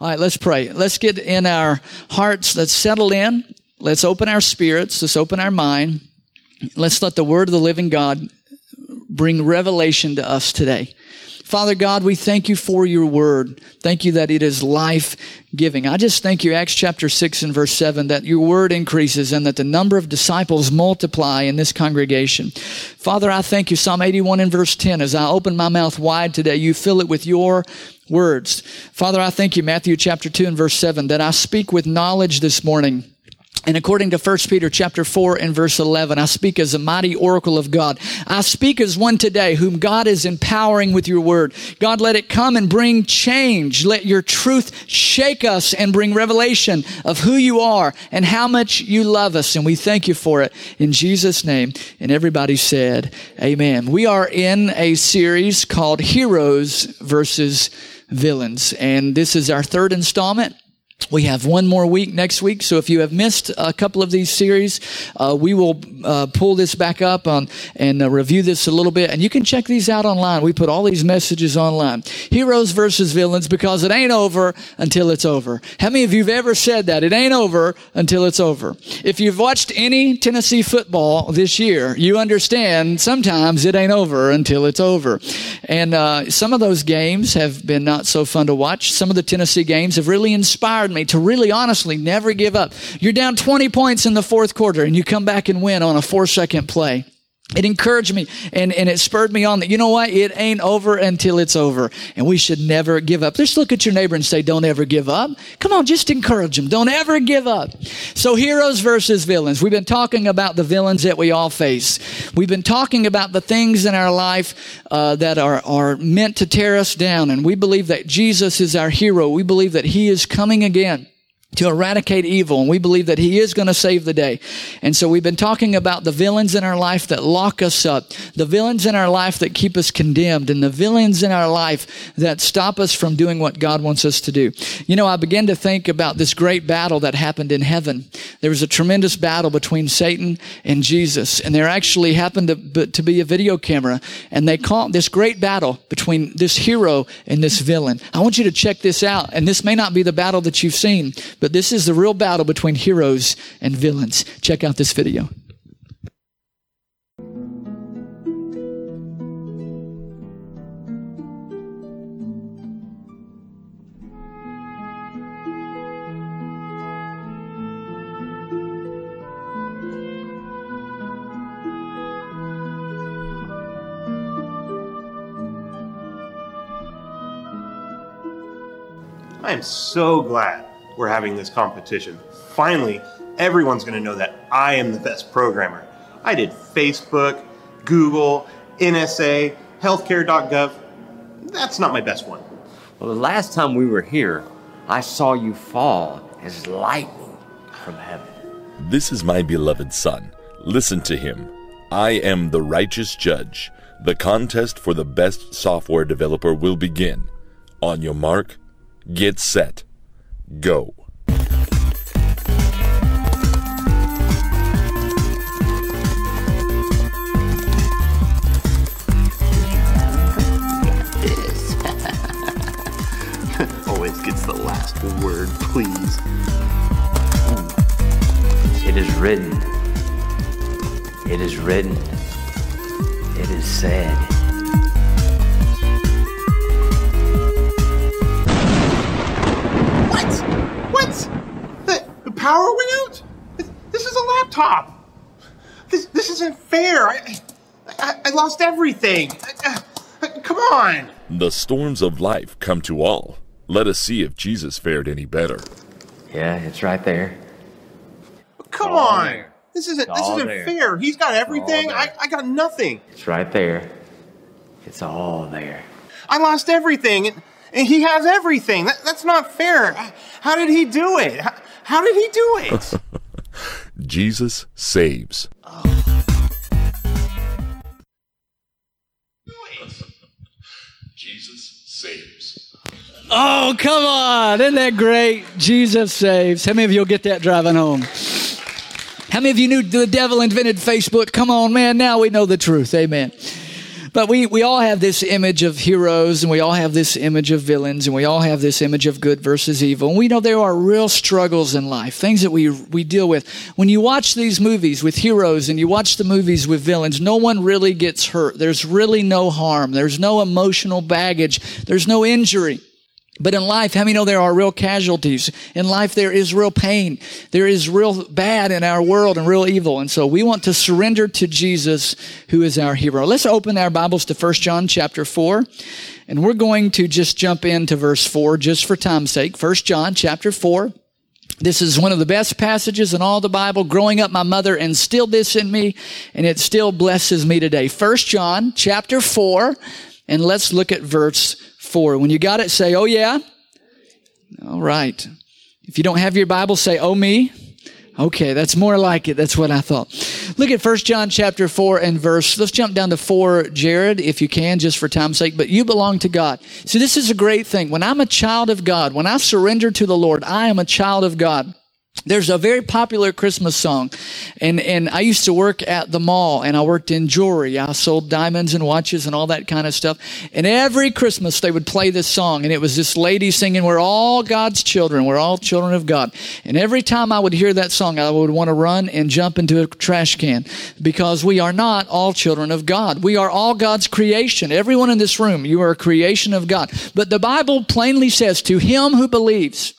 All right, let's pray. Let's get in our hearts. Let's settle in. Let's open our spirits. Let's open our mind. Let's let the word of the living God bring revelation to us today. Father God, we thank you for your word. Thank you that it is life giving. I just thank you, Acts chapter 6 and verse 7, that your word increases and that the number of disciples multiply in this congregation. Father, I thank you, Psalm 81 and verse 10, as I open my mouth wide today, you fill it with your words. Father, I thank you, Matthew chapter 2 and verse 7, that I speak with knowledge this morning and according to 1 Peter chapter 4 and verse 11, I speak as a mighty oracle of God. I speak as one today whom God is empowering with your word. God, let it come and bring change. Let your truth shake us and bring revelation of who you are and how much you love us. And we thank you for it in Jesus' name. And everybody said, Amen. We are in a series called Heroes versus Villains. And this is our third installment. We have one more week next week, so if you have missed a couple of these series, uh, we will uh, pull this back up on, and uh, review this a little bit. And you can check these out online. We put all these messages online. Heroes versus villains, because it ain't over until it's over. How many of you have ever said that? It ain't over until it's over. If you've watched any Tennessee football this year, you understand sometimes it ain't over until it's over. And uh, some of those games have been not so fun to watch. Some of the Tennessee games have really inspired inspired me to really honestly never give up. You're down 20 points in the fourth quarter and you come back and win on a four second play. It encouraged me and, and it spurred me on that, you know what? It ain't over until it's over. And we should never give up. Just look at your neighbor and say, don't ever give up. Come on, just encourage them. Don't ever give up. So heroes versus villains. We've been talking about the villains that we all face. We've been talking about the things in our life uh, that are, are meant to tear us down. And we believe that Jesus is our hero. We believe that he is coming again to eradicate evil. And we believe that He is going to save the day. And so we've been talking about the villains in our life that lock us up, the villains in our life that keep us condemned, and the villains in our life that stop us from doing what God wants us to do. You know, I began to think about this great battle that happened in heaven. There was a tremendous battle between Satan and Jesus. And there actually happened to, to be a video camera. And they caught this great battle between this hero and this villain. I want you to check this out. And this may not be the battle that you've seen, but this is the real battle between heroes and villains. Check out this video. I am so glad we're having this competition. Finally, everyone's going to know that I am the best programmer. I did Facebook, Google, NSA, healthcare.gov. That's not my best one. Well, the last time we were here, I saw you fall as lightning from heaven. This is my beloved Son. Listen to him. I am the righteous judge. The contest for the best software developer will begin. On your mark, get set go. Always gets the last word, please. It is written. It is written. It is said. Power went out? This is a laptop. This, this isn't fair. I, I, I lost everything. Uh, come on. The storms of life come to all. Let us see if Jesus fared any better. Yeah, it's right there. Come on. There. This isn't this isn't there. fair. He's got everything. I, I got nothing. It's right there. It's all there. I lost everything, and, and he has everything. That, that's not fair. How did he do it? How, how did he do it? Jesus saves. Oh. Jesus saves. Oh, come on. Isn't that great? Jesus saves. How many of you will get that driving home? How many of you knew the devil invented Facebook? Come on, man. Now we know the truth. Amen. But we, we all have this image of heroes and we all have this image of villains and we all have this image of good versus evil. And we know there are real struggles in life, things that we, we deal with. When you watch these movies with heroes and you watch the movies with villains, no one really gets hurt. There's really no harm. There's no emotional baggage. There's no injury. But in life, how many know there are real casualties? In life, there is real pain. There is real bad in our world and real evil. And so we want to surrender to Jesus, who is our hero. Let's open our Bibles to 1 John chapter 4. And we're going to just jump into verse 4 just for time's sake. 1 John chapter 4. This is one of the best passages in all the Bible. Growing up, my mother instilled this in me, and it still blesses me today. 1 John chapter 4, and let's look at verse 4. When you got it, say, oh yeah. All right. If you don't have your Bible, say, oh me. Okay, that's more like it. That's what I thought. Look at 1 John chapter 4 and verse. Let's jump down to 4, Jared, if you can, just for time's sake. But you belong to God. See, this is a great thing. When I'm a child of God, when I surrender to the Lord, I am a child of God. There's a very popular Christmas song. And, and I used to work at the mall and I worked in jewelry. I sold diamonds and watches and all that kind of stuff. And every Christmas they would play this song. And it was this lady singing, We're all God's children. We're all children of God. And every time I would hear that song, I would want to run and jump into a trash can because we are not all children of God. We are all God's creation. Everyone in this room, you are a creation of God. But the Bible plainly says, To him who believes,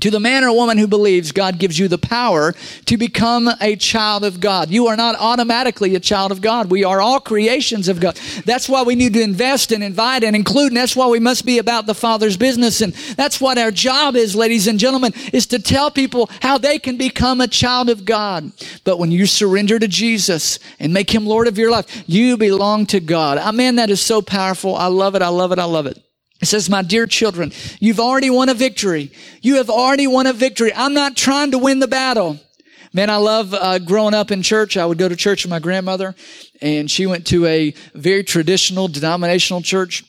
to the man or woman who believes, God gives you the power to become a child of God. You are not automatically a child of God. We are all creations of God. That's why we need to invest and invite and include, and that's why we must be about the Father's business. And that's what our job is, ladies and gentlemen, is to tell people how they can become a child of God. But when you surrender to Jesus and make Him Lord of your life, you belong to God. I man, that is so powerful. I love it. I love it. I love it. It says, my dear children, you've already won a victory. You have already won a victory. I'm not trying to win the battle. Man, I love uh, growing up in church. I would go to church with my grandmother, and she went to a very traditional denominational church.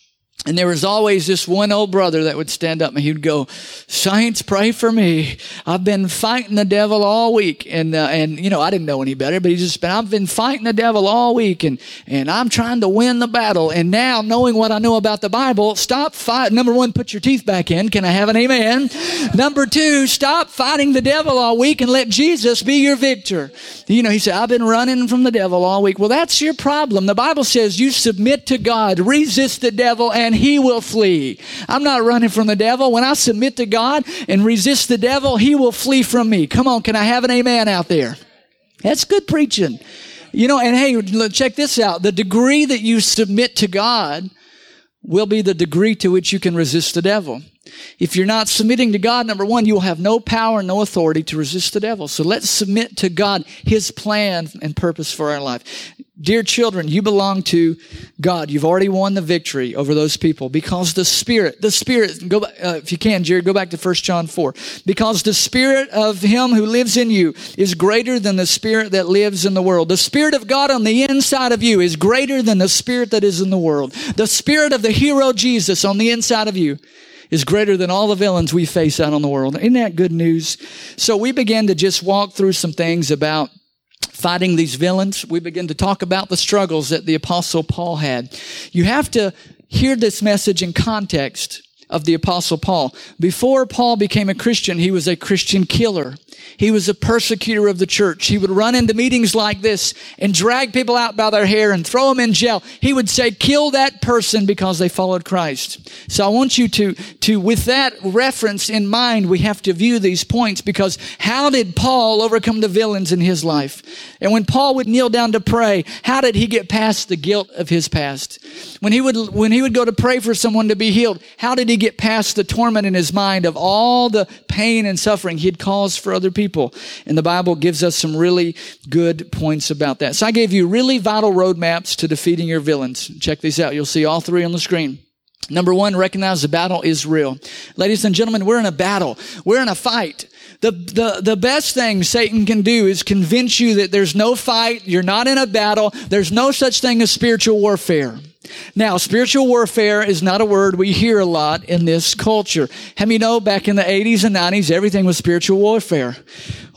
And there was always this one old brother that would stand up and he'd go, Saints, pray for me. I've been fighting the devil all week. And, uh, and, you know, I didn't know any better, but he just been, I've been fighting the devil all week and, and I'm trying to win the battle. And now, knowing what I know about the Bible, stop fight. Number one, put your teeth back in. Can I have an amen? Number two, stop fighting the devil all week and let Jesus be your victor. You know, he said, I've been running from the devil all week. Well, that's your problem. The Bible says you submit to God, resist the devil, and he will flee. I'm not running from the devil. When I submit to God and resist the devil, he will flee from me. Come on, can I have an amen out there? That's good preaching. You know, and hey, check this out. The degree that you submit to God will be the degree to which you can resist the devil. If you're not submitting to God, number one, you will have no power, no authority to resist the devil. So let's submit to God, His plan and purpose for our life. Dear children, you belong to God. You've already won the victory over those people because the Spirit, the Spirit, go uh, if you can, Jared, go back to 1 John 4. Because the Spirit of Him who lives in you is greater than the Spirit that lives in the world. The Spirit of God on the inside of you is greater than the Spirit that is in the world. The Spirit of the hero Jesus on the inside of you is greater than all the villains we face out on the world. Isn't that good news? So we began to just walk through some things about fighting these villains. We begin to talk about the struggles that the apostle Paul had. You have to hear this message in context of the apostle Paul. Before Paul became a Christian, he was a Christian killer. He was a persecutor of the church. He would run into meetings like this and drag people out by their hair and throw them in jail. He would say, kill that person because they followed Christ. So I want you to, to, with that reference in mind, we have to view these points because how did Paul overcome the villains in his life? And when Paul would kneel down to pray, how did he get past the guilt of his past? When he would, when he would go to pray for someone to be healed, how did he get past the torment in his mind of all the pain and suffering he had caused for other people. And the Bible gives us some really good points about that. So I gave you really vital roadmaps to defeating your villains. Check these out. You'll see all three on the screen. Number one, recognize the battle is real. Ladies and gentlemen, we're in a battle. We're in a fight. The, the, the best thing Satan can do is convince you that there's no fight, you're not in a battle, there's no such thing as spiritual warfare. Now, spiritual warfare is not a word we hear a lot in this culture. How many know back in the 80s and 90s, everything was spiritual warfare?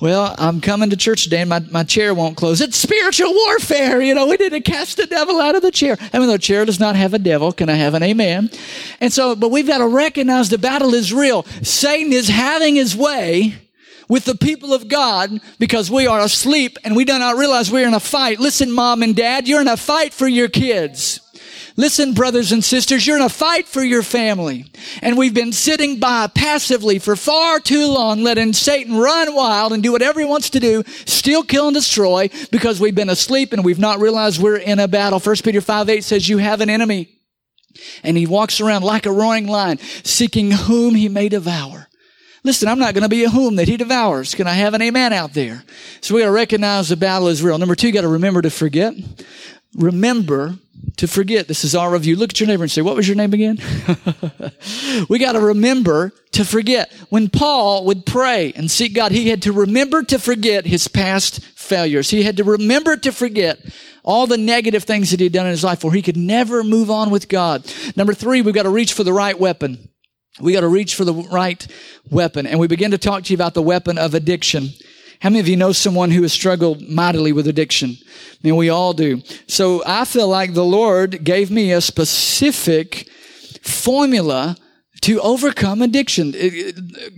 Well, I'm coming to church today and my, my chair won't close. It's spiritual warfare. You know, we need to cast the devil out of the chair. I mean, the chair does not have a devil. Can I have an amen? And so, but we've got to recognize the battle is real. Satan is having his way with the people of God because we are asleep and we do not realize we're in a fight. Listen, mom and dad, you're in a fight for your kids. Listen, brothers and sisters, you're in a fight for your family. And we've been sitting by passively for far too long, letting Satan run wild and do whatever he wants to do, steal, kill, and destroy because we've been asleep and we've not realized we're in a battle. 1 Peter 5 8 says, You have an enemy. And he walks around like a roaring lion, seeking whom he may devour. Listen, I'm not going to be a whom that he devours. Can I have an amen out there? So we got to recognize the battle is real. Number two, got to remember to forget. Remember to forget. This is our review. Look at your neighbor and say, What was your name again? we got to remember to forget. When Paul would pray and seek God, he had to remember to forget his past failures. He had to remember to forget all the negative things that he'd done in his life, or he could never move on with God. Number three, we've got to reach for the right weapon. We got to reach for the right weapon. And we begin to talk to you about the weapon of addiction. How many of you know someone who has struggled mightily with addiction? I mean, we all do. So I feel like the Lord gave me a specific formula to overcome addiction.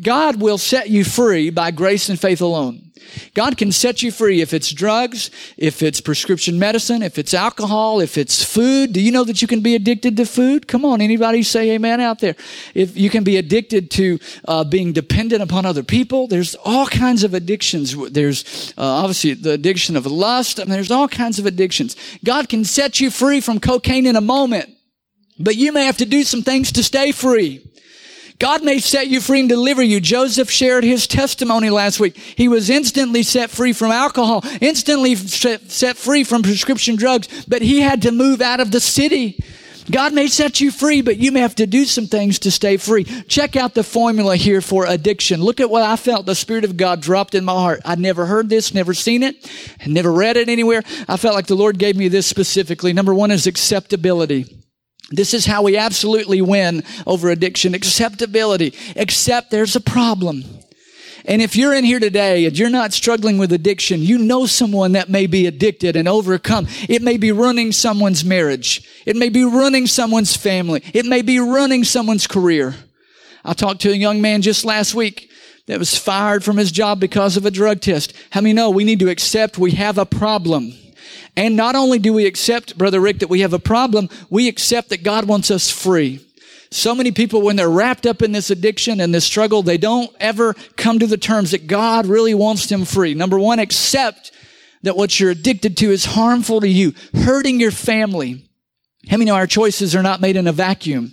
God will set you free by grace and faith alone. God can set you free if it's drugs, if it's prescription medicine, if it's alcohol, if it's food. Do you know that you can be addicted to food? Come on, anybody say amen out there. If you can be addicted to uh, being dependent upon other people, there's all kinds of addictions. There's uh, obviously the addiction of lust. I mean, there's all kinds of addictions. God can set you free from cocaine in a moment, but you may have to do some things to stay free. God may set you free and deliver you. Joseph shared his testimony last week. He was instantly set free from alcohol, instantly set free from prescription drugs, but he had to move out of the city. God may set you free, but you may have to do some things to stay free. Check out the formula here for addiction. Look at what I felt the Spirit of God dropped in my heart. I'd never heard this, never seen it, and never read it anywhere. I felt like the Lord gave me this specifically. Number one is acceptability. This is how we absolutely win over addiction. Acceptability. Accept there's a problem. And if you're in here today and you're not struggling with addiction, you know someone that may be addicted and overcome. It may be running someone's marriage. It may be running someone's family. It may be running someone's career. I talked to a young man just last week that was fired from his job because of a drug test. How many know we need to accept we have a problem? And not only do we accept, Brother Rick, that we have a problem, we accept that God wants us free. So many people, when they're wrapped up in this addiction and this struggle, they don't ever come to the terms that God really wants them free. Number one, accept that what you're addicted to is harmful to you, hurting your family. How many know our choices are not made in a vacuum?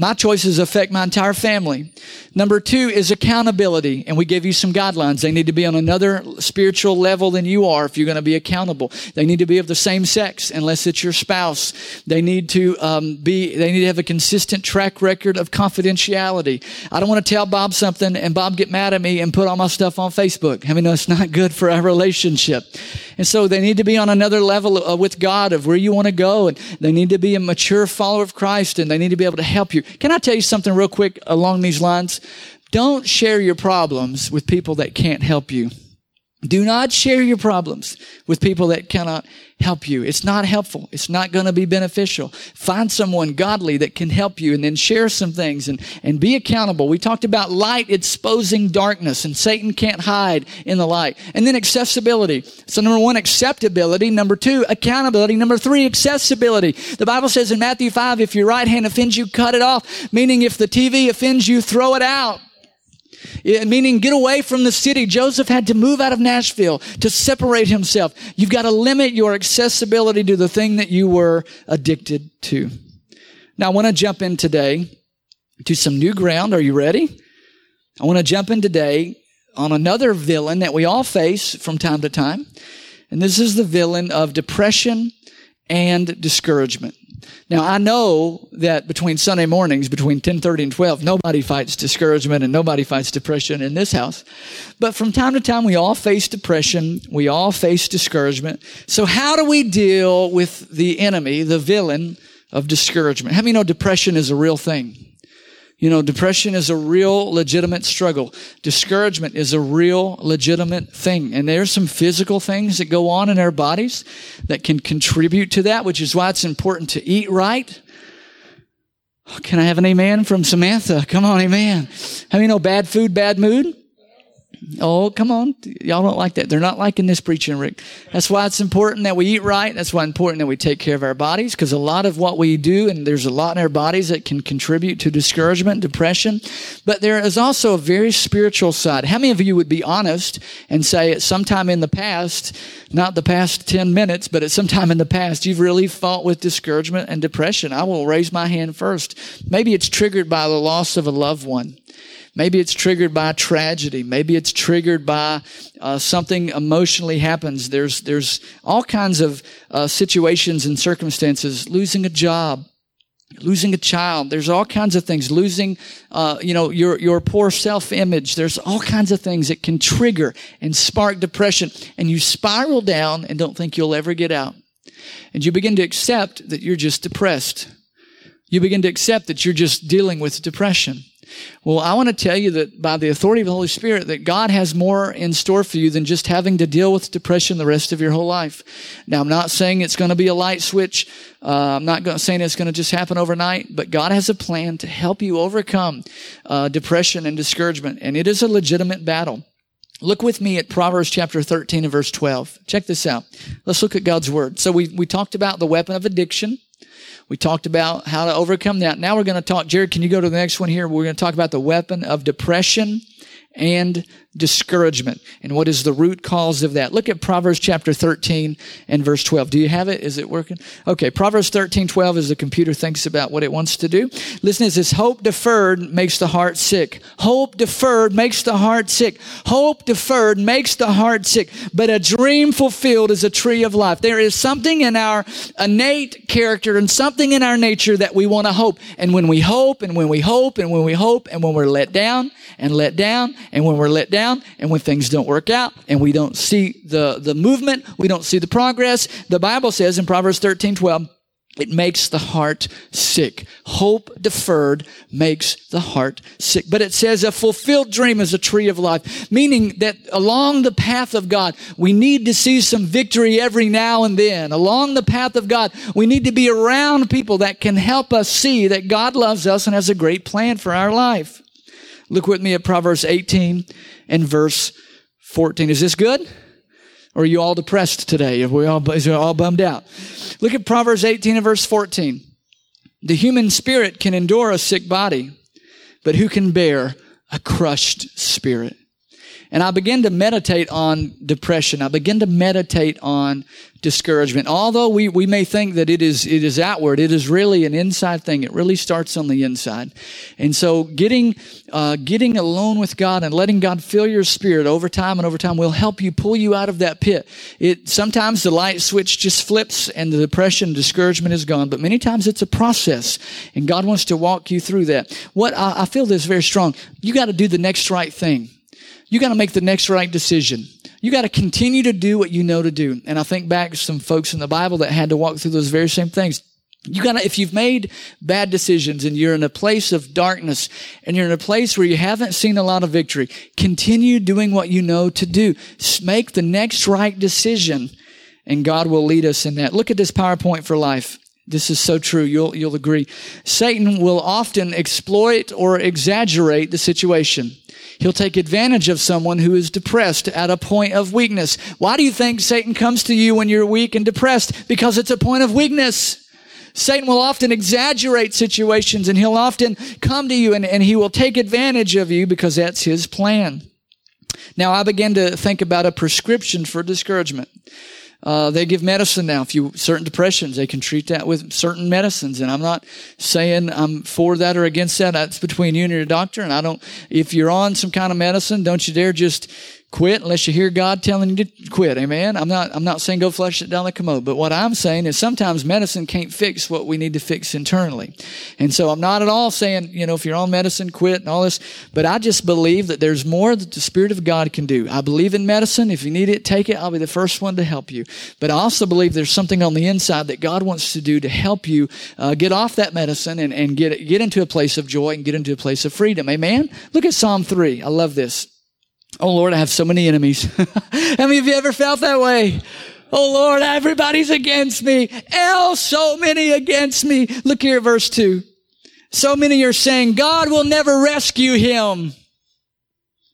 My choices affect my entire family. Number two is accountability. And we give you some guidelines. They need to be on another spiritual level than you are if you're going to be accountable. They need to be of the same sex unless it's your spouse. They need to um, be, they need to have a consistent track record of confidentiality. I don't want to tell Bob something and Bob get mad at me and put all my stuff on Facebook. I mean, that's not good for our relationship. And so they need to be on another level uh, with God of where you want to go. And they need to be a mature follower of Christ and they need to be able to help you. Can I tell you something real quick along these lines? Don't share your problems with people that can't help you. Do not share your problems with people that cannot help you. It's not helpful. It's not going to be beneficial. Find someone godly that can help you and then share some things and, and be accountable. We talked about light exposing darkness and Satan can't hide in the light. And then accessibility. So number one, acceptability. Number two, accountability. Number three, accessibility. The Bible says in Matthew 5, if your right hand offends you, cut it off. Meaning if the TV offends you, throw it out. Meaning get away from the city. Joseph had to move out of Nashville to separate himself. You've got to limit your accessibility to the thing that you were addicted to. Now, I want to jump in today to some new ground. Are you ready? I want to jump in today on another villain that we all face from time to time. And this is the villain of depression and discouragement. Now I know that between Sunday mornings, between 10:30 and 12, nobody fights discouragement and nobody fights depression in this house. But from time to time we all face depression, we all face discouragement. So how do we deal with the enemy, the villain of discouragement. How many know depression is a real thing? You know, depression is a real legitimate struggle. Discouragement is a real legitimate thing. And there's some physical things that go on in our bodies that can contribute to that, which is why it's important to eat right. Oh, can I have an amen from Samantha? Come on, amen. How many know bad food, bad mood? Oh, come on. Y'all don't like that. They're not liking this preaching, Rick. That's why it's important that we eat right. That's why it's important that we take care of our bodies because a lot of what we do, and there's a lot in our bodies that can contribute to discouragement, depression. But there is also a very spiritual side. How many of you would be honest and say at some time in the past, not the past 10 minutes, but at some time in the past, you've really fought with discouragement and depression? I will raise my hand first. Maybe it's triggered by the loss of a loved one. Maybe it's triggered by tragedy. Maybe it's triggered by uh, something emotionally happens. There's there's all kinds of uh, situations and circumstances. Losing a job, losing a child. There's all kinds of things. Losing, uh, you know, your your poor self image. There's all kinds of things that can trigger and spark depression, and you spiral down and don't think you'll ever get out. And you begin to accept that you're just depressed. You begin to accept that you're just dealing with depression. Well, I want to tell you that by the authority of the Holy Spirit, that God has more in store for you than just having to deal with depression the rest of your whole life. Now, I'm not saying it's going to be a light switch. Uh, I'm not saying it's going to just happen overnight, but God has a plan to help you overcome uh, depression and discouragement, and it is a legitimate battle. Look with me at Proverbs chapter 13 and verse 12. Check this out. Let's look at God's word. So we, we talked about the weapon of addiction. We talked about how to overcome that. Now we're going to talk, Jared, can you go to the next one here? We're going to talk about the weapon of depression and discouragement and what is the root cause of that. Look at Proverbs chapter 13 and verse 12. Do you have it? Is it working? Okay. Proverbs 13, 12 as the computer thinks about what it wants to do. Listen, it says, hope deferred makes the heart sick. Hope deferred makes the heart sick. Hope deferred makes the heart sick. But a dream fulfilled is a tree of life. There is something in our innate character and something in our nature that we want to hope. And when we hope and when we hope and when we hope and when we're let down and let down and when we're let down and when things don't work out and we don't see the, the movement, we don't see the progress, the Bible says in Proverbs 13, 12, it makes the heart sick. Hope deferred makes the heart sick. But it says a fulfilled dream is a tree of life, meaning that along the path of God, we need to see some victory every now and then. Along the path of God, we need to be around people that can help us see that God loves us and has a great plan for our life. Look with me at Proverbs 18 and verse 14. Is this good? Or are you all depressed today? Are we all, is it all bummed out? Look at Proverbs 18 and verse 14. The human spirit can endure a sick body, but who can bear a crushed spirit? And I begin to meditate on depression. I begin to meditate on discouragement. Although we, we may think that it is, it is outward, it is really an inside thing. It really starts on the inside. And so getting, uh, getting alone with God and letting God fill your spirit over time and over time will help you pull you out of that pit. It, sometimes the light switch just flips and the depression, discouragement is gone, but many times it's a process and God wants to walk you through that. What I, I feel this very strong. You got to do the next right thing. You got to make the next right decision. You got to continue to do what you know to do. And I think back to some folks in the Bible that had to walk through those very same things. You gotta, if you've made bad decisions and you're in a place of darkness and you're in a place where you haven't seen a lot of victory, continue doing what you know to do. Make the next right decision and God will lead us in that. Look at this PowerPoint for life. This is so true. You'll, you'll agree. Satan will often exploit or exaggerate the situation. He'll take advantage of someone who is depressed at a point of weakness. Why do you think Satan comes to you when you're weak and depressed? Because it's a point of weakness. Satan will often exaggerate situations and he'll often come to you and, and he will take advantage of you because that's his plan. Now, I began to think about a prescription for discouragement. Uh, they give medicine now. If you certain depressions, they can treat that with certain medicines. And I'm not saying I'm for that or against that. That's between you and your doctor. And I don't. If you're on some kind of medicine, don't you dare just quit unless you hear God telling you to quit. Amen. I'm not, I'm not saying go flush it down the commode, but what I'm saying is sometimes medicine can't fix what we need to fix internally. And so I'm not at all saying, you know, if you're on medicine, quit and all this, but I just believe that there's more that the Spirit of God can do. I believe in medicine. If you need it, take it. I'll be the first one to help you. But I also believe there's something on the inside that God wants to do to help you uh, get off that medicine and, and get, get into a place of joy and get into a place of freedom. Amen. Look at Psalm 3. I love this. Oh Lord, I have so many enemies. How many of you ever felt that way? Oh Lord, everybody's against me. L, so many against me. Look here at verse two. So many are saying God will never rescue him.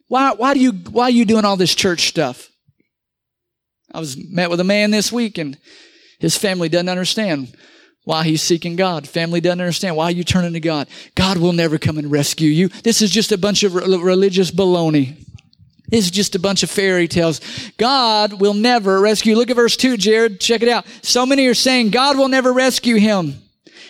Why, why do you, why are you doing all this church stuff? I was met with a man this week and his family doesn't understand why he's seeking God. Family doesn't understand why you turning to God. God will never come and rescue you. This is just a bunch of religious baloney. It's just a bunch of fairy tales. God will never rescue. Look at verse 2, Jared. Check it out. So many are saying God will never rescue him.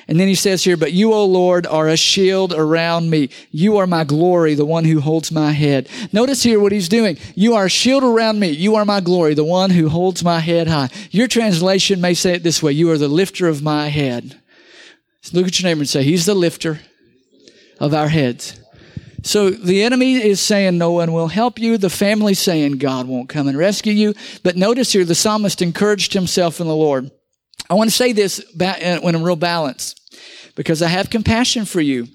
And then he says here, but you, O Lord, are a shield around me. You are my glory, the one who holds my head. Notice here what he's doing. You are a shield around me. You are my glory, the one who holds my head high. Your translation may say it this way. You are the lifter of my head. Look at your neighbor and say, he's the lifter of our heads. So the enemy is saying no one will help you. The family saying God won't come and rescue you. But notice here, the psalmist encouraged himself in the Lord. I want to say this uh, when I'm real balanced because I have compassion for you.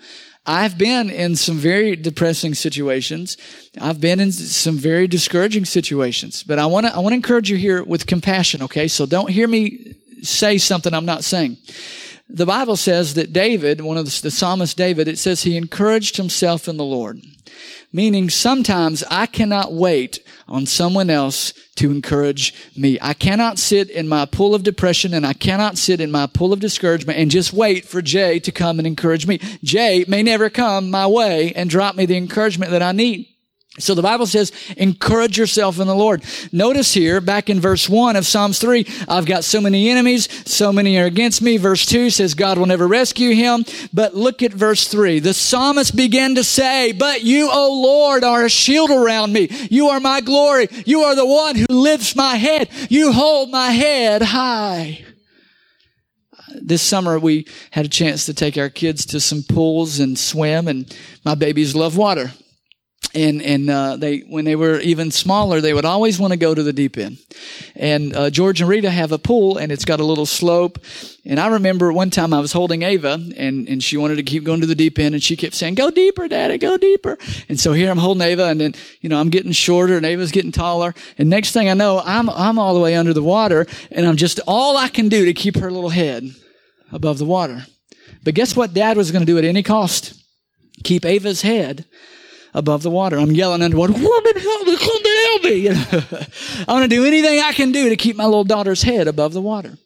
I've been in some very depressing situations. I've been in some very discouraging situations, but I want to, I want to encourage you here with compassion. Okay. So don't hear me say something I'm not saying the Bible says that David, one of the, the psalmist David, it says he encouraged himself in the Lord. Meaning sometimes I cannot wait on someone else to encourage me. I cannot sit in my pool of depression and I cannot sit in my pool of discouragement and just wait for Jay to come and encourage me. Jay may never come my way and drop me the encouragement that I need. So the Bible says, encourage yourself in the Lord. Notice here, back in verse 1 of Psalms 3, I've got so many enemies, so many are against me. Verse 2 says, God will never rescue him. But look at verse 3. The psalmist began to say, But you, O Lord, are a shield around me. You are my glory. You are the one who lifts my head. You hold my head high. This summer, we had a chance to take our kids to some pools and swim, and my babies love water and and uh, they when they were even smaller they would always want to go to the deep end. And uh, george and rita have a pool and it's got a little slope. And i remember one time i was holding ava and, and she wanted to keep going to the deep end and she kept saying go deeper daddy go deeper. And so here i'm holding ava and then you know i'm getting shorter and ava's getting taller. And next thing i know i'm i'm all the way under the water and i'm just all i can do to keep her little head above the water. But guess what dad was going to do at any cost? Keep ava's head above the water. I'm yelling underwater, woman, help me, come to help me. You know, I want to do anything I can do to keep my little daughter's head above the water.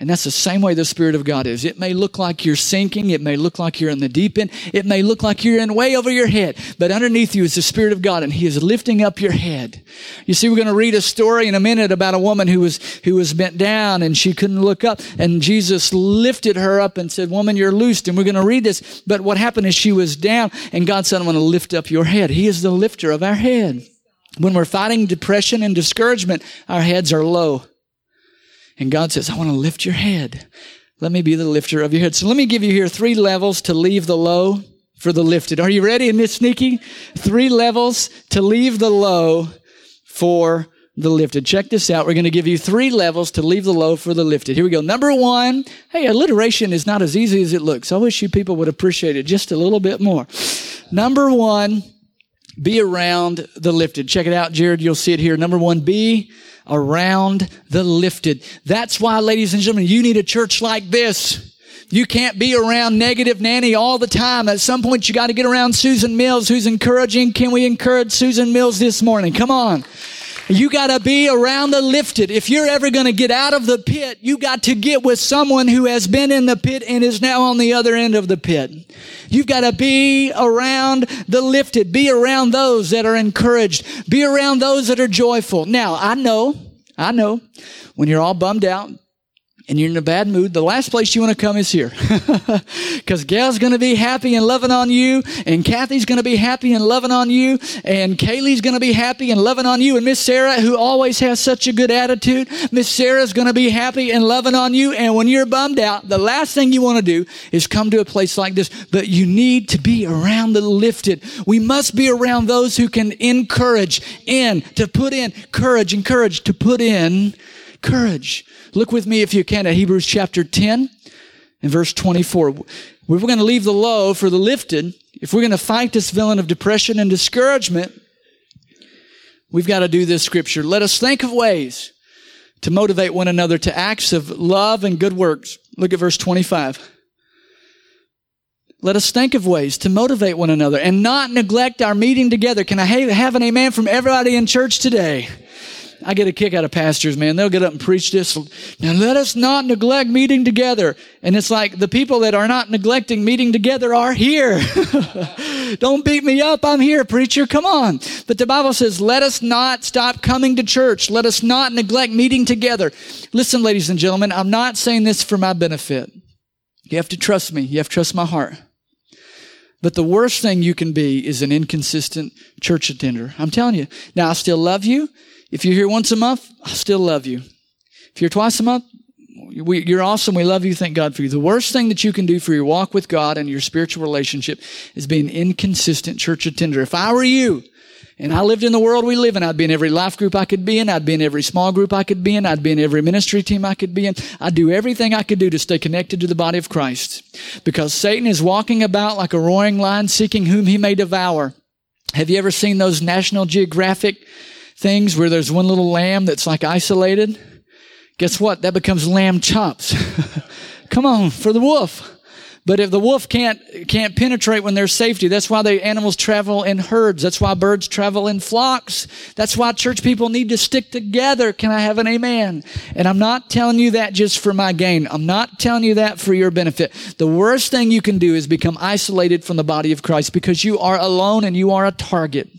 And that's the same way the Spirit of God is. It may look like you're sinking. It may look like you're in the deep end. It may look like you're in way over your head. But underneath you is the Spirit of God and He is lifting up your head. You see, we're going to read a story in a minute about a woman who was, who was bent down and she couldn't look up. And Jesus lifted her up and said, woman, you're loosed. And we're going to read this. But what happened is she was down and God said, I'm going to lift up your head. He is the lifter of our head. When we're fighting depression and discouragement, our heads are low. And God says, I want to lift your head. Let me be the lifter of your head. So let me give you here three levels to leave the low for the lifted. Are you ready in this sneaky? Three levels to leave the low for the lifted. Check this out. We're going to give you three levels to leave the low for the lifted. Here we go. Number one. Hey, alliteration is not as easy as it looks. I wish you people would appreciate it just a little bit more. Number one, be around the lifted. Check it out, Jared. You'll see it here. Number one, be around the lifted. That's why, ladies and gentlemen, you need a church like this. You can't be around negative nanny all the time. At some point, you got to get around Susan Mills, who's encouraging. Can we encourage Susan Mills this morning? Come on. You got to be around the lifted. If you're ever going to get out of the pit, you got to get with someone who has been in the pit and is now on the other end of the pit. You've got to be around the lifted. Be around those that are encouraged. Be around those that are joyful. Now, I know, I know when you're all bummed out and you're in a bad mood, the last place you want to come is here. Because Gail's going to be happy and loving on you, and Kathy's going to be happy and loving on you, and Kaylee's going to be happy and loving on you, and Miss Sarah, who always has such a good attitude, Miss Sarah's going to be happy and loving on you. And when you're bummed out, the last thing you want to do is come to a place like this. But you need to be around the lifted. We must be around those who can encourage, in, to put in courage, encourage, to put in courage. Look with me, if you can, at Hebrews chapter 10 and verse 24. We're going to leave the low for the lifted. If we're going to fight this villain of depression and discouragement, we've got to do this scripture. Let us think of ways to motivate one another to acts of love and good works. Look at verse 25. Let us think of ways to motivate one another and not neglect our meeting together. Can I have an amen from everybody in church today? I get a kick out of pastors, man. They'll get up and preach this. Now let us not neglect meeting together. And it's like the people that are not neglecting meeting together are here. Don't beat me up. I'm here, preacher. Come on. But the Bible says, let us not stop coming to church. Let us not neglect meeting together. Listen, ladies and gentlemen, I'm not saying this for my benefit. You have to trust me. You have to trust my heart. But the worst thing you can be is an inconsistent church attender. I'm telling you. Now, I still love you. If you're here once a month, I still love you. If you're twice a month, we, you're awesome. We love you. Thank God for you. The worst thing that you can do for your walk with God and your spiritual relationship is be an inconsistent church attender. If I were you, and I lived in the world we live in. I'd be in every life group I could be in. I'd be in every small group I could be in. I'd be in every ministry team I could be in. I'd do everything I could do to stay connected to the body of Christ. Because Satan is walking about like a roaring lion seeking whom he may devour. Have you ever seen those National Geographic things where there's one little lamb that's like isolated, guess what? That becomes lamb chops. Come on, for the wolf. But if the wolf can't, can't penetrate when there's safety, that's why the animals travel in herds. That's why birds travel in flocks. That's why church people need to stick together. Can I have an amen? And I'm not telling you that just for my gain. I'm not telling you that for your benefit. The worst thing you can do is become isolated from the body of Christ because you are alone and you are a target.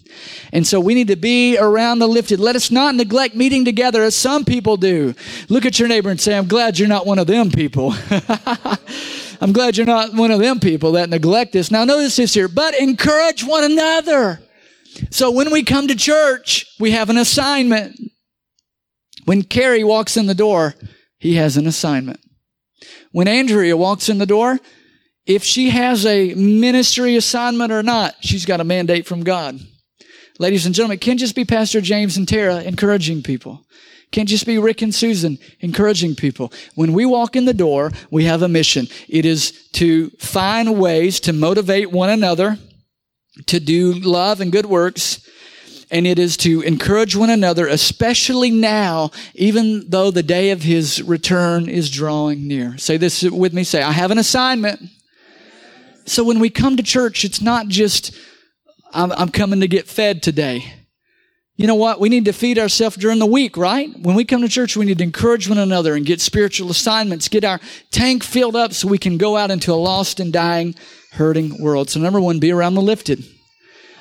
And so we need to be around the lifted. Let us not neglect meeting together as some people do. Look at your neighbor and say, I'm glad you're not one of them people. I'm glad you're not one of them people that neglect this. Now notice this here, but encourage one another. So when we come to church, we have an assignment. When Carrie walks in the door, he has an assignment. When Andrea walks in the door, if she has a ministry assignment or not, she's got a mandate from God. Ladies and gentlemen, it can't just be Pastor James and Tara encouraging people. Can't just be Rick and Susan encouraging people. When we walk in the door, we have a mission. It is to find ways to motivate one another, to do love and good works, and it is to encourage one another, especially now, even though the day of his return is drawing near. Say this with me. Say, I have an assignment. So when we come to church, it's not just, I'm, I'm coming to get fed today you know what? We need to feed ourselves during the week, right? When we come to church, we need to encourage one another and get spiritual assignments, get our tank filled up so we can go out into a lost and dying, hurting world. So number one, be around the lifted.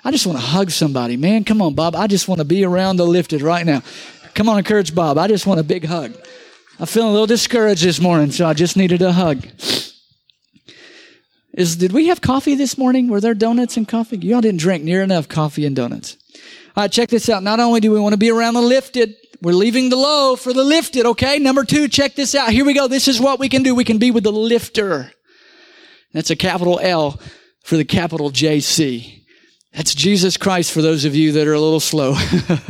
I just want to hug somebody. Man, come on, Bob. I just want to be around the lifted right now. Come on, encourage Bob. I just want a big hug. I'm feeling a little discouraged this morning, so I just needed a hug. Is did we have coffee this morning? Were there donuts and coffee? Y'all didn't drink near enough coffee and donuts. Right, check this out. Not only do we want to be around the lifted, we're leaving the low for the lifted, okay? Number two, check this out. Here we go. This is what we can do. We can be with the lifter. That's a capital L for the capital JC. That's Jesus Christ for those of you that are a little slow.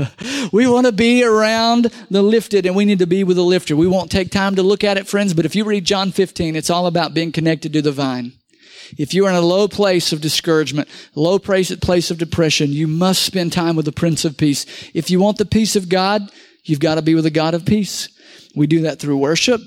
we want to be around the lifted and we need to be with the lifter. We won't take time to look at it, friends, but if you read John 15, it's all about being connected to the vine. If you are in a low place of discouragement, low place, place of depression, you must spend time with the Prince of Peace. If you want the peace of God, you've got to be with the God of peace. We do that through worship.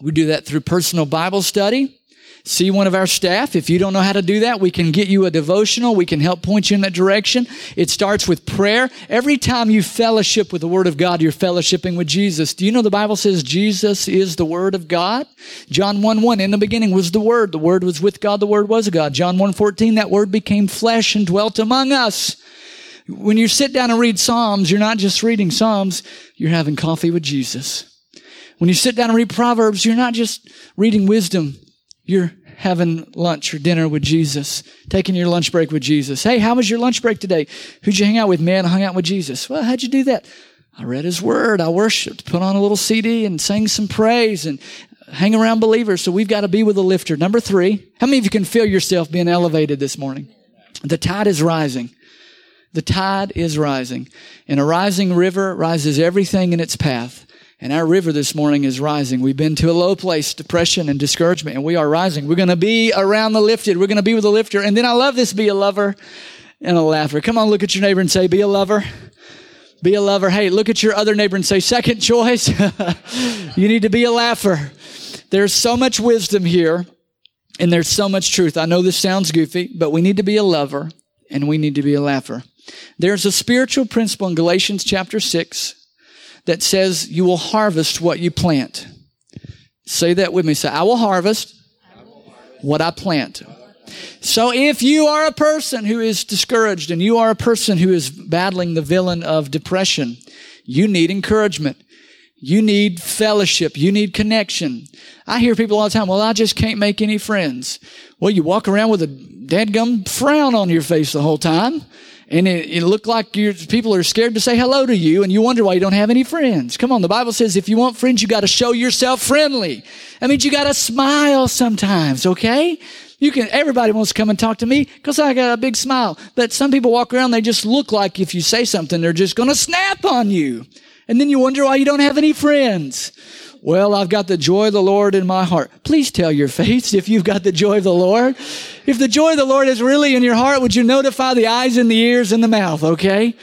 We do that through personal Bible study see one of our staff. If you don't know how to do that, we can get you a devotional. We can help point you in that direction. It starts with prayer. Every time you fellowship with the Word of God, you're fellowshipping with Jesus. Do you know the Bible says Jesus is the Word of God? John 1 1, in the beginning was the Word. The Word was with God. The Word was God. John 1 14, that Word became flesh and dwelt among us. When you sit down and read Psalms, you're not just reading Psalms, you're having coffee with Jesus. When you sit down and read Proverbs, you're not just reading wisdom. You're having lunch or dinner with Jesus, taking your lunch break with Jesus. Hey, how was your lunch break today? Who'd you hang out with? Man, I hung out with Jesus. Well, how'd you do that? I read his word. I worshiped, put on a little CD and sang some praise and hang around believers. So we've got to be with a lifter. Number three, how many of you can feel yourself being elevated this morning? The tide is rising. The tide is rising. And a rising river rises everything in its path. And our river this morning is rising. We've been to a low place, depression and discouragement, and we are rising. We're going to be around the lifted. We're going to be with the lifter. And then I love this be a lover and a laugher. Come on, look at your neighbor and say, be a lover. Be a lover. Hey, look at your other neighbor and say, second choice. you need to be a laugher. There's so much wisdom here and there's so much truth. I know this sounds goofy, but we need to be a lover and we need to be a laugher. There's a spiritual principle in Galatians chapter 6 that says you will harvest what you plant. Say that with me. Say, I will harvest what I plant. So if you are a person who is discouraged and you are a person who is battling the villain of depression, you need encouragement. You need fellowship. You need connection. I hear people all the time, well, I just can't make any friends. Well, you walk around with a dadgum frown on your face the whole time and it, it looked like your, people are scared to say hello to you and you wonder why you don't have any friends. Come on, the Bible says if you want friends, you got to show yourself friendly. That means you got to smile sometimes, okay? You can, everybody wants to come and talk to me because I got a big smile. But some people walk around, they just look like if you say something, they're just going to snap on you. And then you wonder why you don't have any friends. Well, I've got the joy of the Lord in my heart. Please tell your face if you've got the joy of the Lord. If the joy of the Lord is really in your heart, would you notify the eyes and the ears and the mouth, okay?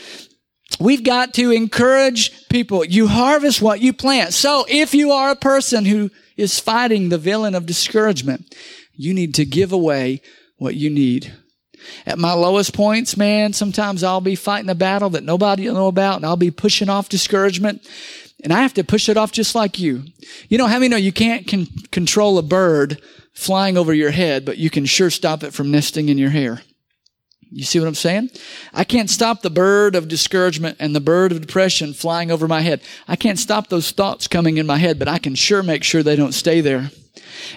We've got to encourage people. You harvest what you plant. So if you are a person who is fighting the villain of discouragement, you need to give away what you need. At my lowest points, man, sometimes I'll be fighting a battle that nobody will know about and I'll be pushing off discouragement. And I have to push it off just like you. You know, how many know you can't con- control a bird flying over your head, but you can sure stop it from nesting in your hair? You see what I'm saying? I can't stop the bird of discouragement and the bird of depression flying over my head. I can't stop those thoughts coming in my head, but I can sure make sure they don't stay there.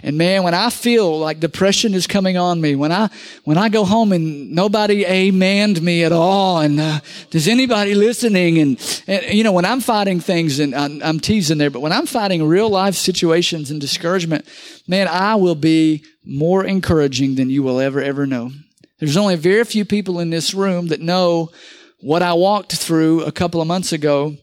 And man, when I feel like depression is coming on me, when I, when I go home and nobody amened me at all, and uh, does anybody listening? And, and, you know, when I'm fighting things, and I'm, I'm teasing there, but when I'm fighting real life situations and discouragement, man, I will be more encouraging than you will ever, ever know. There's only very few people in this room that know what I walked through a couple of months ago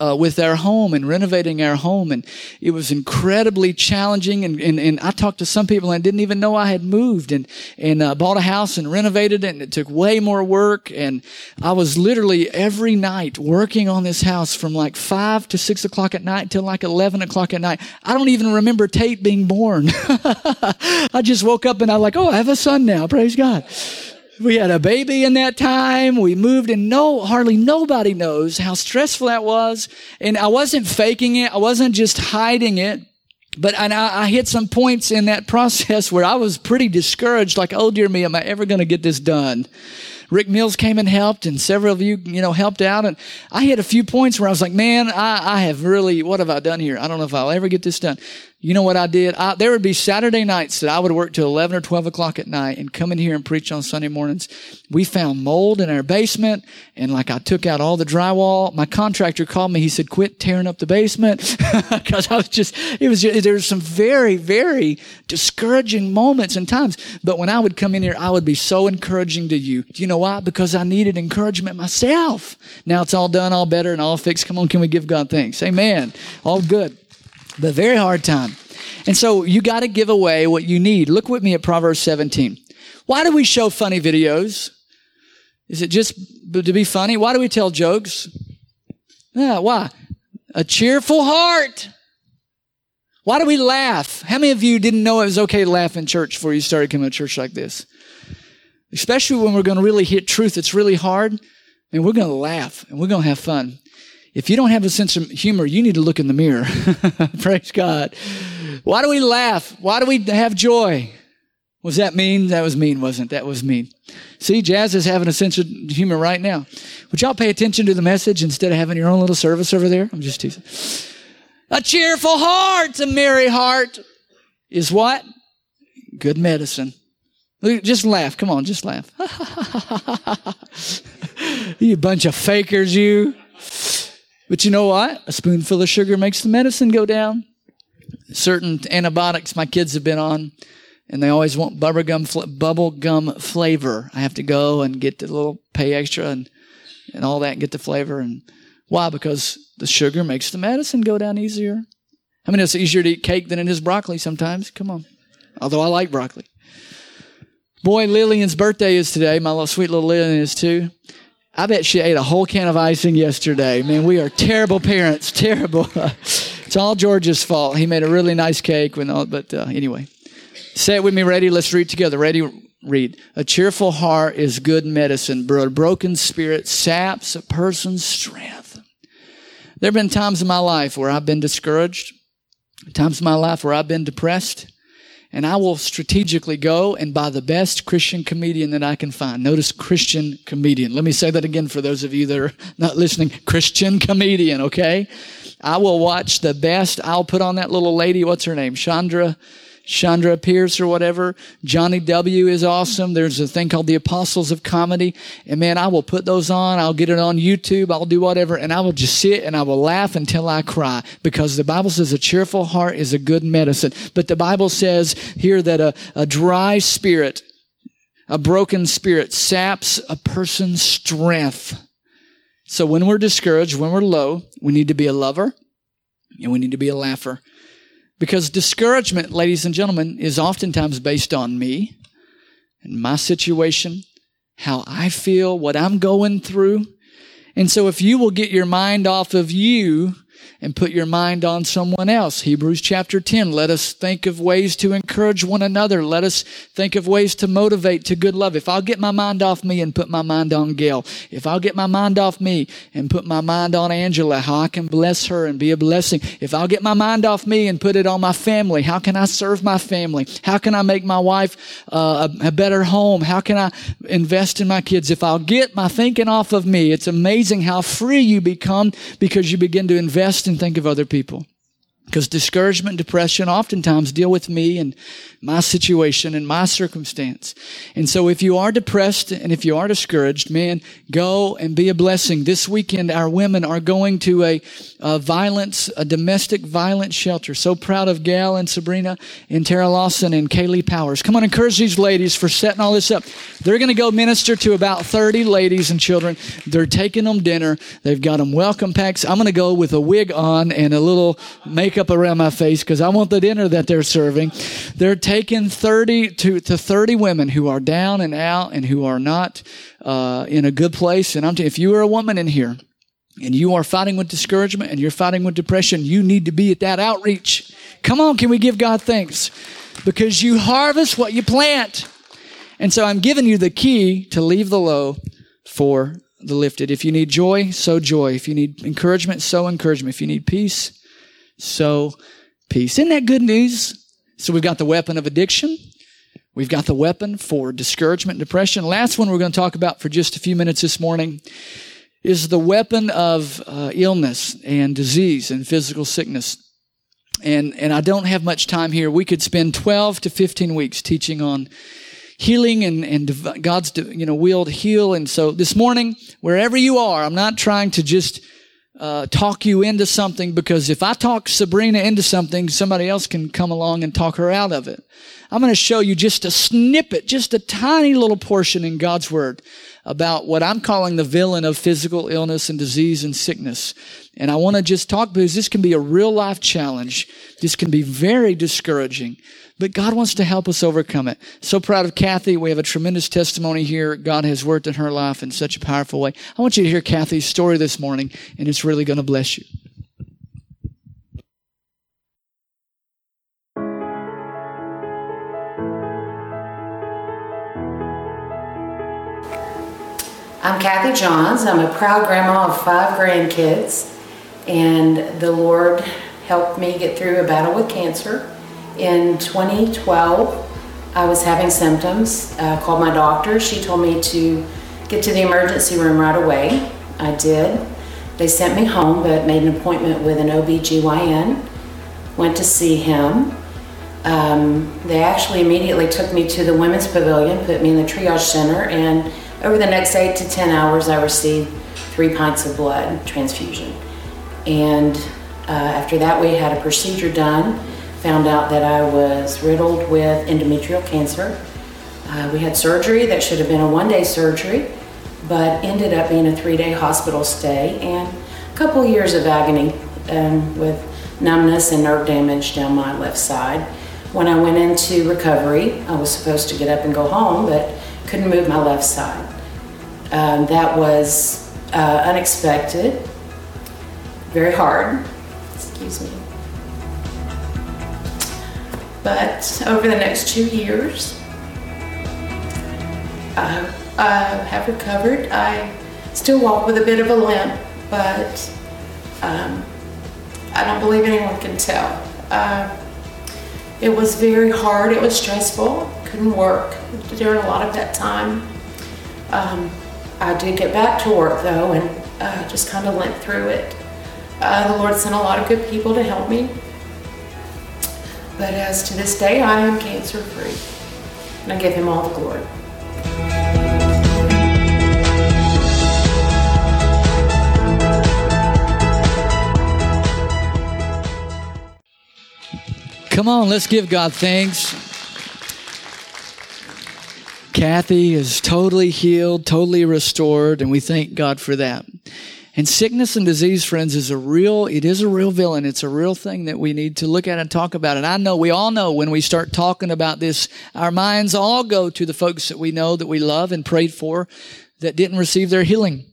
uh, with our home and renovating our home. And it was incredibly challenging. And, and, and I talked to some people and didn't even know I had moved and, and uh, bought a house and renovated it. And it took way more work. And I was literally every night working on this house from like five to six o'clock at night till like 11 o'clock at night. I don't even remember Tate being born. I just woke up and I was like, oh, I have a son now. Praise God. We had a baby in that time. We moved and no, hardly nobody knows how stressful that was. And I wasn't faking it. I wasn't just hiding it. But I, I hit some points in that process where I was pretty discouraged, like, oh dear me, am I ever going to get this done? Rick Mills came and helped, and several of you, you know, helped out. And I hit a few points where I was like, man, I, I have really, what have I done here? I don't know if I'll ever get this done. You know what I did? I, there would be Saturday nights that I would work till 11 or 12 o'clock at night and come in here and preach on Sunday mornings. We found mold in our basement and like I took out all the drywall. My contractor called me. He said, quit tearing up the basement because I was just, it was, just, there were some very, very discouraging moments and times. But when I would come in here, I would be so encouraging to you. Do you know why? Because I needed encouragement myself. Now it's all done, all better and all fixed. Come on. Can we give God thanks? Amen. All good but very hard time. And so you got to give away what you need. Look with me at Proverbs 17. Why do we show funny videos? Is it just to be funny? Why do we tell jokes? Yeah, why? A cheerful heart. Why do we laugh? How many of you didn't know it was okay to laugh in church before you started coming to church like this? Especially when we're going to really hit truth. It's really hard. And we're going to laugh and we're going to have fun. If you don't have a sense of humor, you need to look in the mirror. Praise God. Why do we laugh? Why do we have joy? Was that mean? That was mean, wasn't it? That was mean. See, Jazz is having a sense of humor right now. Would y'all pay attention to the message instead of having your own little service over there? I'm just teasing. A cheerful heart, a merry heart is what? Good medicine. Just laugh. Come on, just laugh. you bunch of fakers, you. But you know what? A spoonful of sugar makes the medicine go down. Certain antibiotics my kids have been on, and they always want bubblegum bubble gum flavor. I have to go and get the little pay extra and and all that and get the flavor. And why? Because the sugar makes the medicine go down easier. I mean, it's easier to eat cake than it is broccoli sometimes. Come on. Although I like broccoli. Boy, Lillian's birthday is today. My little sweet little Lillian is too. I bet she ate a whole can of icing yesterday. Man, we are terrible parents. Terrible. it's all George's fault. He made a really nice cake. When all, but uh, anyway, say it with me. Ready? Let's read together. Ready? Read. A cheerful heart is good medicine, but a broken spirit saps a person's strength. There have been times in my life where I've been discouraged, times in my life where I've been depressed, and I will strategically go and buy the best Christian comedian that I can find. Notice Christian comedian. Let me say that again for those of you that are not listening. Christian comedian, okay? I will watch the best. I'll put on that little lady. What's her name? Chandra Chandra Pierce or whatever. Johnny W is awesome. There's a thing called the Apostles of Comedy. And man, I will put those on. I'll get it on YouTube. I'll do whatever. And I will just sit and I will laugh until I cry because the Bible says a cheerful heart is a good medicine. But the Bible says here that a, a dry spirit, a broken spirit saps a person's strength. So when we're discouraged, when we're low, we need to be a lover and we need to be a laugher. Because discouragement, ladies and gentlemen, is oftentimes based on me and my situation, how I feel, what I'm going through. And so if you will get your mind off of you and put your mind on someone else. Hebrews chapter 10. Let us think of ways to encourage one another. Let us think of ways to motivate to good love. If I'll get my mind off me and put my mind on Gail, if I'll get my mind off me and put my mind on Angela, how I can bless her and be a blessing. If I'll get my mind off me and put it on my family, how can I serve my family? How can I make my wife uh, a, a better home? How can I invest in my kids? If I'll get my thinking off of me, it's amazing how free you become because you begin to invest and think of other people. Because discouragement and depression oftentimes deal with me and my situation and my circumstance. And so if you are depressed and if you are discouraged, man, go and be a blessing. This weekend, our women are going to a, a violence, a domestic violence shelter. So proud of Gail and Sabrina and Tara Lawson and Kaylee Powers. Come on, encourage these ladies for setting all this up. They're going to go minister to about 30 ladies and children. They're taking them dinner. They've got them welcome packs. I'm going to go with a wig on and a little makeup makeup around my face because I want the dinner that they're serving. They're taking 30 to, to 30 women who are down and out and who are not uh, in a good place. And I'm t- if you are a woman in here and you are fighting with discouragement and you're fighting with depression, you need to be at that outreach. Come on, can we give God thanks? Because you harvest what you plant. And so I'm giving you the key to leave the low for the lifted. If you need joy, sow joy. If you need encouragement, sow encouragement. If you need peace, sow peace. Isn't that good news? So we've got the weapon of addiction. We've got the weapon for discouragement and depression. Last one we're going to talk about for just a few minutes this morning is the weapon of uh, illness and disease and physical sickness. And, and I don't have much time here. We could spend 12 to 15 weeks teaching on healing and, and God's, you know, will to heal. And so this morning, wherever you are, I'm not trying to just uh, talk you into something because if I talk Sabrina into something, somebody else can come along and talk her out of it. I'm going to show you just a snippet, just a tiny little portion in God's Word about what I'm calling the villain of physical illness and disease and sickness. And I want to just talk because this can be a real life challenge. This can be very discouraging. But God wants to help us overcome it. So proud of Kathy. We have a tremendous testimony here. God has worked in her life in such a powerful way. I want you to hear Kathy's story this morning, and it's really going to bless you. I'm Kathy Johns. I'm a proud grandma of five grandkids, and the Lord helped me get through a battle with cancer in 2012, I was having symptoms. Uh, called my doctor. She told me to get to the emergency room right away. I did. They sent me home, but made an appointment with an OB/GYN. Went to see him. Um, they actually immediately took me to the women's pavilion, put me in the triage center, and over the next eight to ten hours, I received three pints of blood transfusion. And uh, after that, we had a procedure done. Found out that I was riddled with endometrial cancer. Uh, we had surgery that should have been a one day surgery, but ended up being a three day hospital stay and a couple years of agony um, with numbness and nerve damage down my left side. When I went into recovery, I was supposed to get up and go home, but couldn't move my left side. Um, that was uh, unexpected, very hard. Excuse me. But over the next two years, I, I have recovered. I still walk with a bit of a limp, but um, I don't believe anyone can tell. Uh, it was very hard. It was stressful. Couldn't work during a lot of that time. Um, I did get back to work though, and uh, just kind of went through it. Uh, the Lord sent a lot of good people to help me. But as to this day, I am cancer free. And I give Him all the glory. Come on, let's give God thanks. Kathy is totally healed, totally restored, and we thank God for that. And sickness and disease, friends, is a real, it is a real villain. It's a real thing that we need to look at and talk about. And I know, we all know when we start talking about this, our minds all go to the folks that we know, that we love and prayed for, that didn't receive their healing.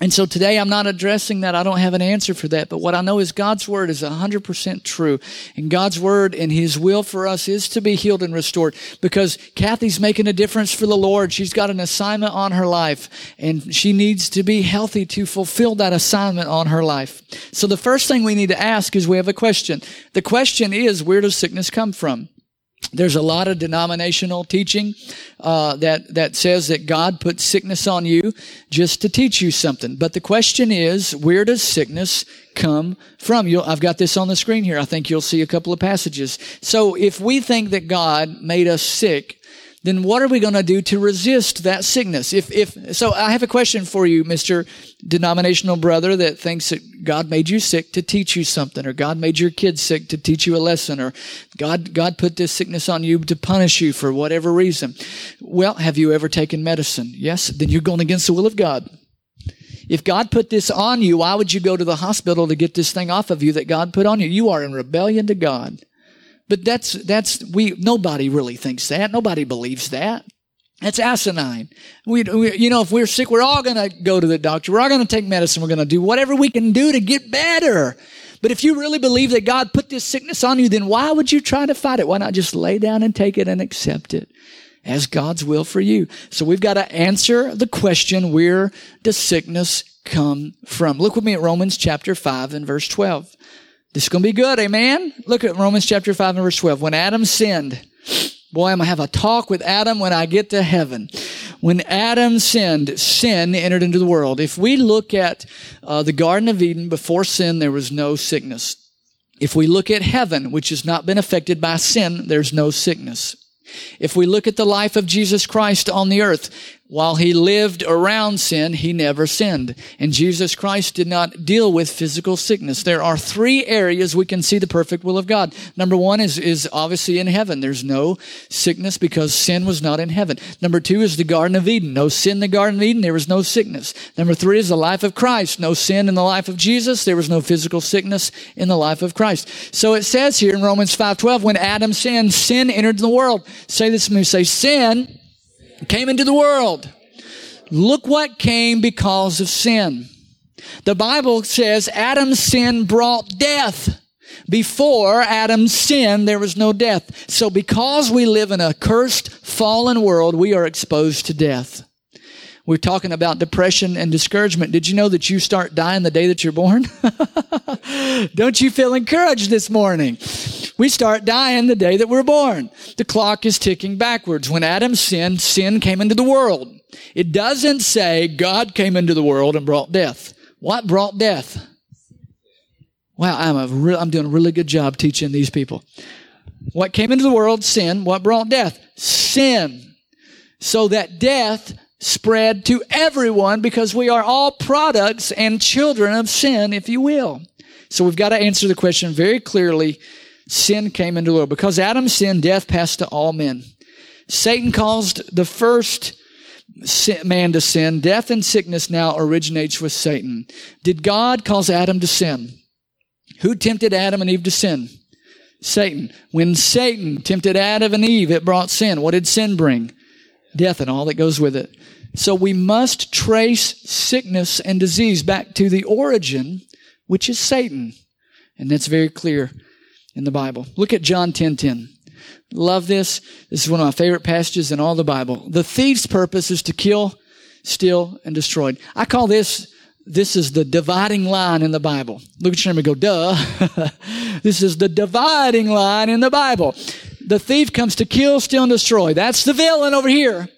And so today I'm not addressing that. I don't have an answer for that. But what I know is God's word is 100% true. And God's word and his will for us is to be healed and restored because Kathy's making a difference for the Lord. She's got an assignment on her life and she needs to be healthy to fulfill that assignment on her life. So the first thing we need to ask is we have a question. The question is, where does sickness come from? There's a lot of denominational teaching uh, that that says that God put sickness on you just to teach you something. But the question is, where does sickness come from? You'll, I've got this on the screen here. I think you'll see a couple of passages. So if we think that God made us sick, then what are we going to do to resist that sickness? If, if, so I have a question for you, Mr. Denominational brother that thinks that God made you sick to teach you something, or God made your kids sick to teach you a lesson, or God, God put this sickness on you to punish you for whatever reason. Well, have you ever taken medicine? Yes? Then you're going against the will of God. If God put this on you, why would you go to the hospital to get this thing off of you that God put on you? You are in rebellion to God. But that's, that's, we, nobody really thinks that. Nobody believes that. That's asinine. We, we, you know, if we're sick, we're all going to go to the doctor. We're all going to take medicine. We're going to do whatever we can do to get better. But if you really believe that God put this sickness on you, then why would you try to fight it? Why not just lay down and take it and accept it as God's will for you? So we've got to answer the question, where does sickness come from? Look with me at Romans chapter 5 and verse 12. This is going to be good. Amen. Look at Romans chapter 5 and verse 12. When Adam sinned, boy, I'm going to have a talk with Adam when I get to heaven. When Adam sinned, sin entered into the world. If we look at uh, the Garden of Eden, before sin, there was no sickness. If we look at heaven, which has not been affected by sin, there's no sickness. If we look at the life of Jesus Christ on the earth, while he lived around sin, he never sinned. And Jesus Christ did not deal with physical sickness. There are three areas we can see the perfect will of God. Number one is, is obviously in heaven. There's no sickness because sin was not in heaven. Number two is the Garden of Eden. No sin in the Garden of Eden. There was no sickness. Number three is the life of Christ. No sin in the life of Jesus. There was no physical sickness in the life of Christ. So it says here in Romans 5.12, when Adam sinned, sin entered the world. Say this to me. Say, sin came into the world. Look what came because of sin. The Bible says Adam's sin brought death. Before Adam's sin, there was no death. So because we live in a cursed, fallen world, we are exposed to death. We're talking about depression and discouragement. Did you know that you start dying the day that you're born? Don't you feel encouraged this morning? We start dying the day that we're born. The clock is ticking backwards. When Adam sinned, sin came into the world. It doesn't say God came into the world and brought death. What brought death? Wow, I'm a re- I'm doing a really good job teaching these people. What came into the world? Sin. What brought death? Sin. So that death spread to everyone because we are all products and children of sin, if you will. So we've got to answer the question very clearly. Sin came into the world. Because Adam sinned, death passed to all men. Satan caused the first man to sin. Death and sickness now originates with Satan. Did God cause Adam to sin? Who tempted Adam and Eve to sin? Satan. When Satan tempted Adam and Eve, it brought sin. What did sin bring? Death and all that goes with it. So we must trace sickness and disease back to the origin, which is Satan. And that's very clear in the Bible. Look at John 10 10. Love this. This is one of my favorite passages in all the Bible. The thief's purpose is to kill, steal, and destroy. I call this, this is the dividing line in the Bible. Look at your name and go, duh. this is the dividing line in the Bible. The thief comes to kill, steal, and destroy. That's the villain over here.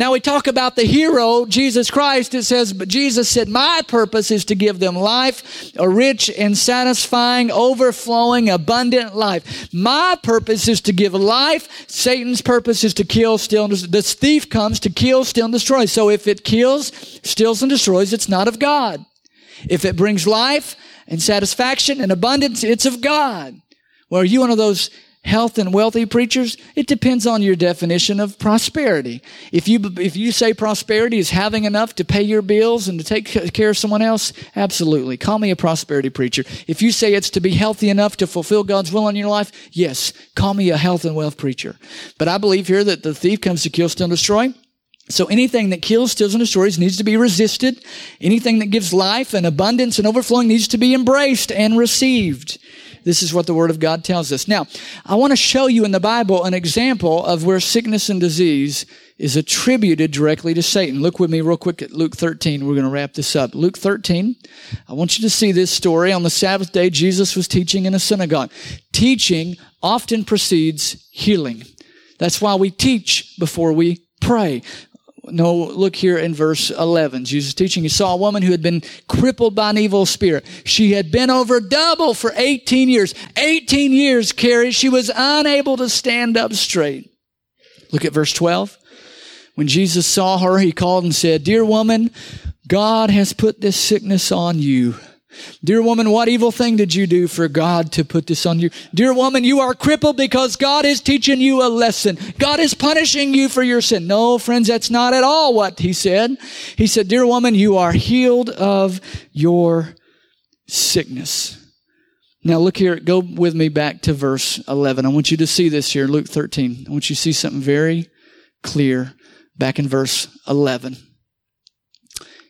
Now we talk about the hero, Jesus Christ. It says, but Jesus said, my purpose is to give them life, a rich and satisfying, overflowing, abundant life. My purpose is to give life. Satan's purpose is to kill, steal, and destroy. This thief comes to kill, steal, and destroy. So if it kills, steals, and destroys, it's not of God. If it brings life and satisfaction and abundance, it's of God. Well, are you one of those health and wealthy preachers? It depends on your definition of prosperity. If you, if you say prosperity is having enough to pay your bills and to take care of someone else, absolutely. Call me a prosperity preacher. If you say it's to be healthy enough to fulfill God's will in your life, yes, call me a health and wealth preacher. But I believe here that the thief comes to kill, steal, and destroy. So anything that kills, steals, and destroys needs to be resisted. Anything that gives life and abundance and overflowing needs to be embraced and received. This is what the Word of God tells us. Now, I want to show you in the Bible an example of where sickness and disease is attributed directly to Satan. Look with me real quick at Luke 13. We're going to wrap this up. Luke 13. I want you to see this story. On the Sabbath day, Jesus was teaching in a synagogue. Teaching often precedes healing. That's why we teach before we pray. No, look here in verse 11. Jesus teaching, he saw a woman who had been crippled by an evil spirit. She had been over double for 18 years. 18 years, Carrie. She was unable to stand up straight. Look at verse 12. When Jesus saw her, he called and said, Dear woman, God has put this sickness on you. Dear woman, what evil thing did you do for God to put this on you? Dear woman, you are crippled because God is teaching you a lesson. God is punishing you for your sin. No, friends, that's not at all what he said. He said, Dear woman, you are healed of your sickness. Now look here, go with me back to verse 11. I want you to see this here, Luke 13. I want you to see something very clear back in verse 11.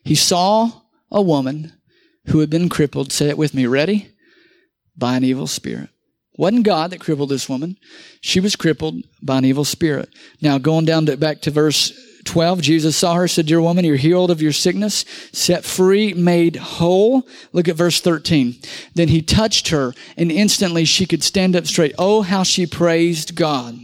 He saw a woman who had been crippled, say it with me, ready? By an evil spirit. Wasn't God that crippled this woman. She was crippled by an evil spirit. Now, going down to, back to verse 12, Jesus saw her, said, Dear woman, you're healed of your sickness, set free, made whole. Look at verse 13. Then he touched her, and instantly she could stand up straight. Oh, how she praised God.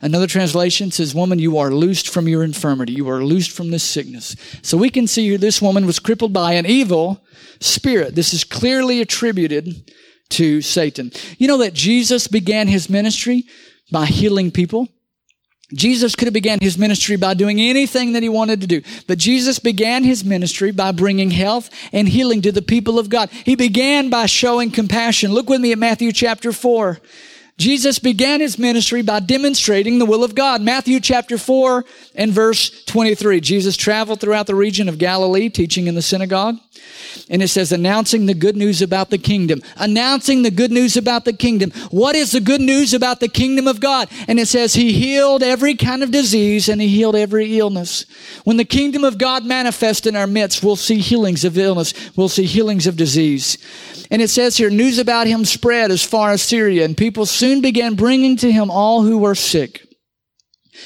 Another translation says, Woman, you are loosed from your infirmity. You are loosed from this sickness. So we can see here this woman was crippled by an evil spirit. This is clearly attributed to Satan. You know that Jesus began his ministry by healing people? Jesus could have began his ministry by doing anything that he wanted to do. But Jesus began his ministry by bringing health and healing to the people of God. He began by showing compassion. Look with me at Matthew chapter 4. Jesus began his ministry by demonstrating the will of God. Matthew chapter 4 and verse 23. Jesus traveled throughout the region of Galilee, teaching in the synagogue. And it says, announcing the good news about the kingdom. Announcing the good news about the kingdom. What is the good news about the kingdom of God? And it says, He healed every kind of disease and He healed every illness. When the kingdom of God manifests in our midst, we'll see healings of illness. We'll see healings of disease. And it says here, news about Him spread as far as Syria, and people soon began bringing to Him all who were sick.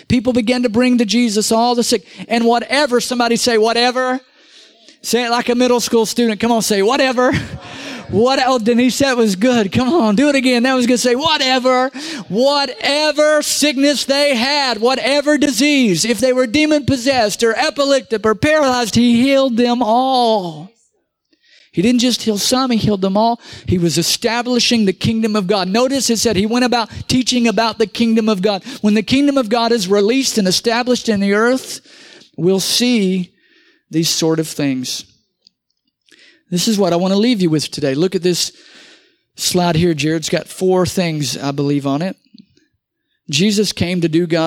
People began to bring to Jesus all the sick. And whatever, somebody say, whatever Say it like a middle school student. Come on, say whatever. What oh Denise, that was good. Come on, do it again. That was good. Say whatever, whatever sickness they had, whatever disease, if they were demon possessed or epileptic or paralyzed, he healed them all. He didn't just heal some, he healed them all. He was establishing the kingdom of God. Notice it said he went about teaching about the kingdom of God. When the kingdom of God is released and established in the earth, we'll see these sort of things. This is what I want to leave you with today. Look at this slide here, Jared's got four things, I believe, on it. Jesus came to do God.